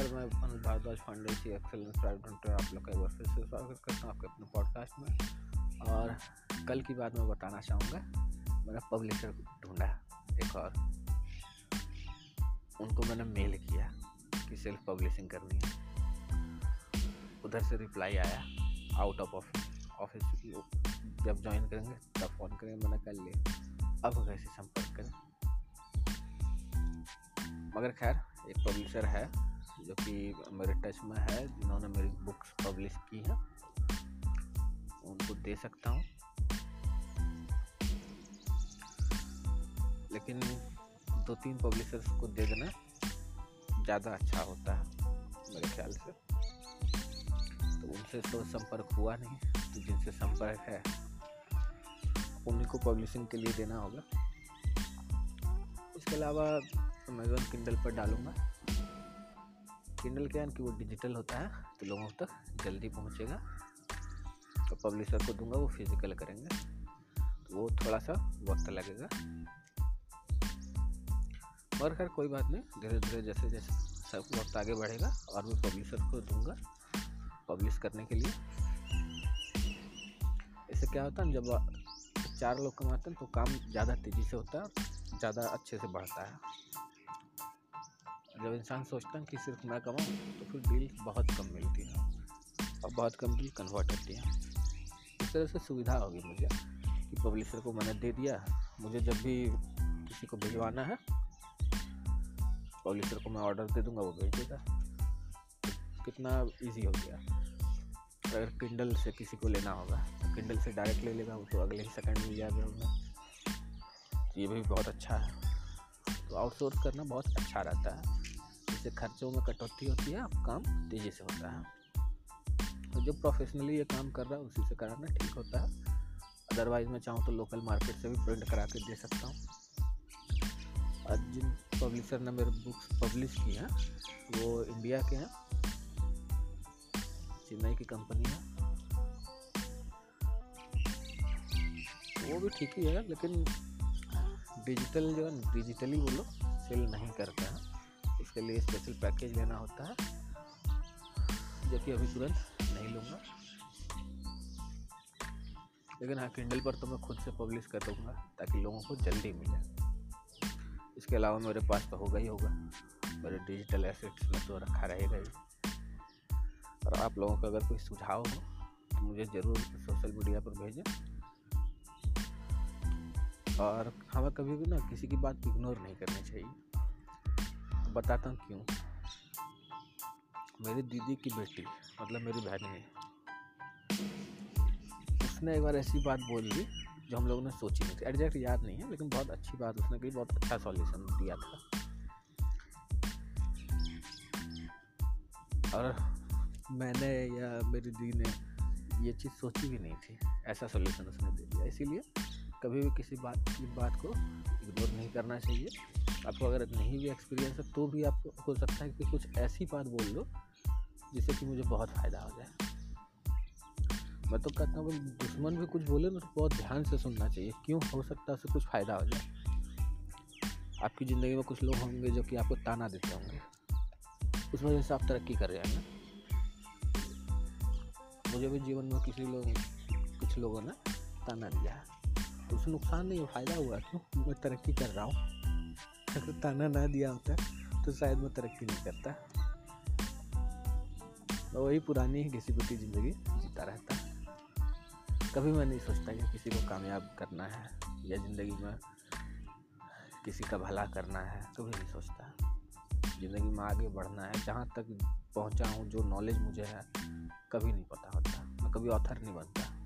नमस्कार, मैं Bharadwaj foundation excellence private limited आप लोग का एक बार फिर से स्वागत करता हूँ आपके अपने पॉडकास्ट में। और कल की बात मैं बताना चाहूँगा, मैंने पब्लिशर ढूंढा एक और। उनको मैंने मेल किया कि सेल्फ पब्लिशिंग करनी है। उधर से रिप्लाई आया आउट ऑफ़ ऑफ़िस ऑफ़िस जब ज्वाइन करेंगे, तब फ़ोन करेंगे, मैंने कर लिया अब कैसे संपर्क करें। मगर खैर, एक पब्लिशर है जो कि मेरे टच में है, जिन्होंने मेरी बुक्स पब्लिश की हैं, उनको दे सकता हूँ। लेकिन दो तीन पब्लिशर्स को दे देना ज़्यादा अच्छा होता है, मेरे ख्याल से। तो उनसे तो संपर्क हुआ नहीं तो जिनसे संपर्क है, उन्हीं को पब्लिशिंग के लिए देना होगा। इसके अलावा अमेजोन किंडल पर डालूँगा। किंडल क्या है? कि वो डिजिटल होता है तो लोगों तक जल्दी पहुँचेगा। तो पब्लिशर को दूँगा, वो फ़िज़िकल करेंगे। तो वो थोड़ा सा वक्त लगेगा। और खैर, कोई बात नहीं धीरे धीरे जैसे जैसे सब वक्त आगे बढ़ेगा, और मैं पब्लिशर को दूँगा पब्लिश करने के लिए। इससे क्या होता है जब चार लोग कमाते हैं तो काम ज़्यादा तेज़ी से होता है, ज़्यादा अच्छे से बढ़ता है। जब इंसान सोचता है कि सिर्फ़ मैं कमाऊँ तो फिर डील बहुत कम मिलती है और बहुत कम डील कन्वर्ट होती है। इस तरह से सुविधा होगी मुझे कि पब्लिशर को मैंने दे दिया, मुझे जब भी किसी को भिजवाना है पब्लिशर को मैं ऑर्डर दे दूँगा, वो भेज देगा। कितना इजी हो गया। अगर किंडल से किसी को लेना होगा तो किंडल से डायरेक्ट ले लेगा, वो तो अगले ही सेकंड मिल जाएगा उन्हें ये भी बहुत अच्छा है। तो आउटसोर्स करना बहुत अच्छा रहता है। इससे खर्चों में कटौती होती है आप काम तेज़ी से होता है। तो जो प्रोफेशनली ये काम कर रहा है, उसी से कराना ठीक होता है। अदरवाइज़ मैं चाहूँ तो लोकल मार्केट से भी प्रिंट करा के दे सकता हूँ। और जिन पब्लिशर ने मेरे बुक्स पब्लिश की हैं, वो इंडिया के हैं। चेन्नई की कंपनी है। वो भी ठीक ही है, लेकिन डिजिटल जो है डिजिटली वो लोग सेल नहीं करते हैं। इसके लिए स्पेशल पैकेज लेना होता है, जो कि अभी तुरंत नहीं लूँगा। लेकिन हाँ किंडल पर तो मैं खुद से पब्लिश कर दूँगा, ताकि लोगों को जल्दी मिले। इसके अलावा मेरे पास तो होगा ही होगा। मेरे डिजिटल एसेट्स में तो रखा रहेगा ही। और आप लोगों का अगर कोई सुझाव हो तो मुझे ज़रूर सोशल मीडिया पर भेजें। और हमें कभी भी ना किसी की बात इग्नोर नहीं करनी चाहिए। बताता हूँ क्यों। मेरी दीदी की बेटी मतलब मेरी बहन है। उसने एक बार ऐसी बात बोल दी जो हम लोगों ने सोची नहीं थी। एग्जैक्ट याद नहीं है, लेकिन बहुत अच्छी बात उसने कही, बहुत अच्छा सॉल्यूशन दिया था। और मैंने या मेरी दीदी ने ये चीज़ सोची भी नहीं थी। ऐसा सॉल्यूशन उसने दे दिया। इसीलिए कभी भी किसी बात की बात को इग्नोर नहीं करना चाहिए। आपको अगर नहीं भी एक्सपीरियंस है तो भी आपको, हो सकता है कि कुछ ऐसी बात बोल दो, जिससे कि मुझे बहुत फ़ायदा हो जाए। मैं तो कहता हूँ दुश्मन भी कुछ बोले ना तो बहुत ध्यान से सुनना चाहिए। क्यों हो सकता है उससे कुछ फ़ायदा हो जाए? आपकी ज़िंदगी में कुछ लोग होंगे जो कि आपको ताना देते होंगे। उस वजह से आप तरक्की कर रहे हैं ना? मुझे भी जीवन में किसी लोग, कुछ लोगों ने ताना दिया है। तो उससे नुकसान नहीं, फ़ायदा हुआ क्यों मैं तरक्की कर रहा हूँ। अगर ताना ना दिया होता तो शायद मैं तरक्की नहीं करता। वही पुरानी ही पिटी ज़िंदगी जीता रहता। कभी मैं नहीं सोचता कि किसी को कामयाब करना है या ज़िंदगी में किसी का भला करना है कभी नहीं सोचता। ज़िंदगी में आगे बढ़ना है, जहाँ तक पहुँचा हूँ, जो नॉलेज मुझे है, कभी नहीं पता होता। मैं कभी ऑथर नहीं बनता।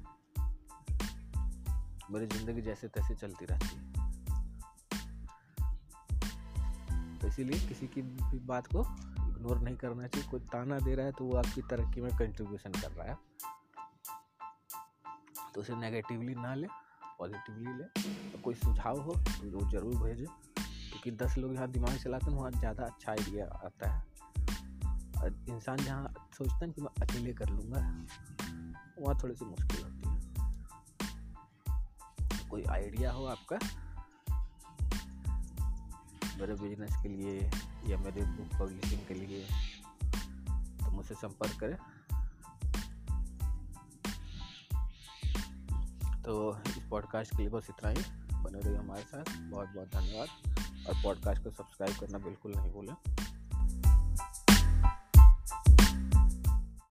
मेरी ज़िंदगी जैसे तैसे चलती रहती है। तो इसीलिए किसी की भी बात को इग्नोर नहीं करना चाहिए। कोई ताना दे रहा है तो वो आपकी तरक्की में कंट्रीब्यूशन कर रहा है। तो उसे नेगेटिवली ना ले पॉजिटिवली ले। और कोई सुझाव हो तो वो ज़रूर भेजें। क्योंकि दस लोग यहाँ दिमाग चलाते हैं, वहाँ ज़्यादा अच्छा आइडिया आता है। इंसान जहाँ सोचता है कि मैं अकेले कर लूँगा, वहाँ थोड़ी सी मुश्किल होती है। कोई आइडिया हो आपका? मेरे बिज़नेस के लिए या मेरे बुक पब्लिशिंग के लिए तो मुझसे संपर्क करें। तो इस पॉडकास्ट के लिए बस इतना ही। बने रहिए हमारे साथ। बहुत बहुत धन्यवाद। और पॉडकास्ट को सब्सक्राइब करना बिल्कुल नहीं भूलें।